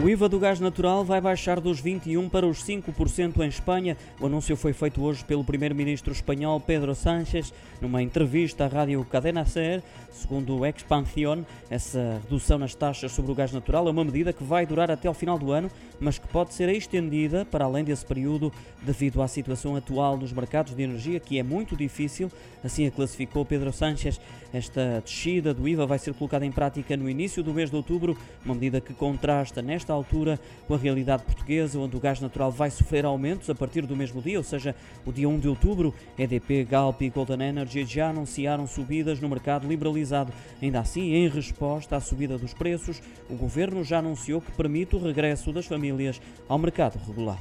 O IVA do gás natural vai baixar dos 21% para os 5% em Espanha. O anúncio foi feito hoje pelo primeiro-ministro espanhol Pedro Sánchez numa entrevista à rádio Cadena Ser. Segundo o Expansión, essa redução nas taxas sobre o gás natural é uma medida que vai durar até ao final do ano, mas que pode ser estendida para além desse período devido à situação atual nos mercados de energia, que é muito difícil. Assim a classificou Pedro Sánchez. Esta descida do IVA vai ser colocada em prática no início do mês de outubro, uma medida que contrasta nesta nesta altura com a realidade portuguesa, onde o gás natural vai sofrer aumentos a partir do mesmo dia, ou seja, o dia 1 de outubro. EDP, Galp e Golden Energy já anunciaram subidas no mercado liberalizado. Ainda assim, em resposta à subida dos preços, o governo já anunciou que permite o regresso das famílias ao mercado regular.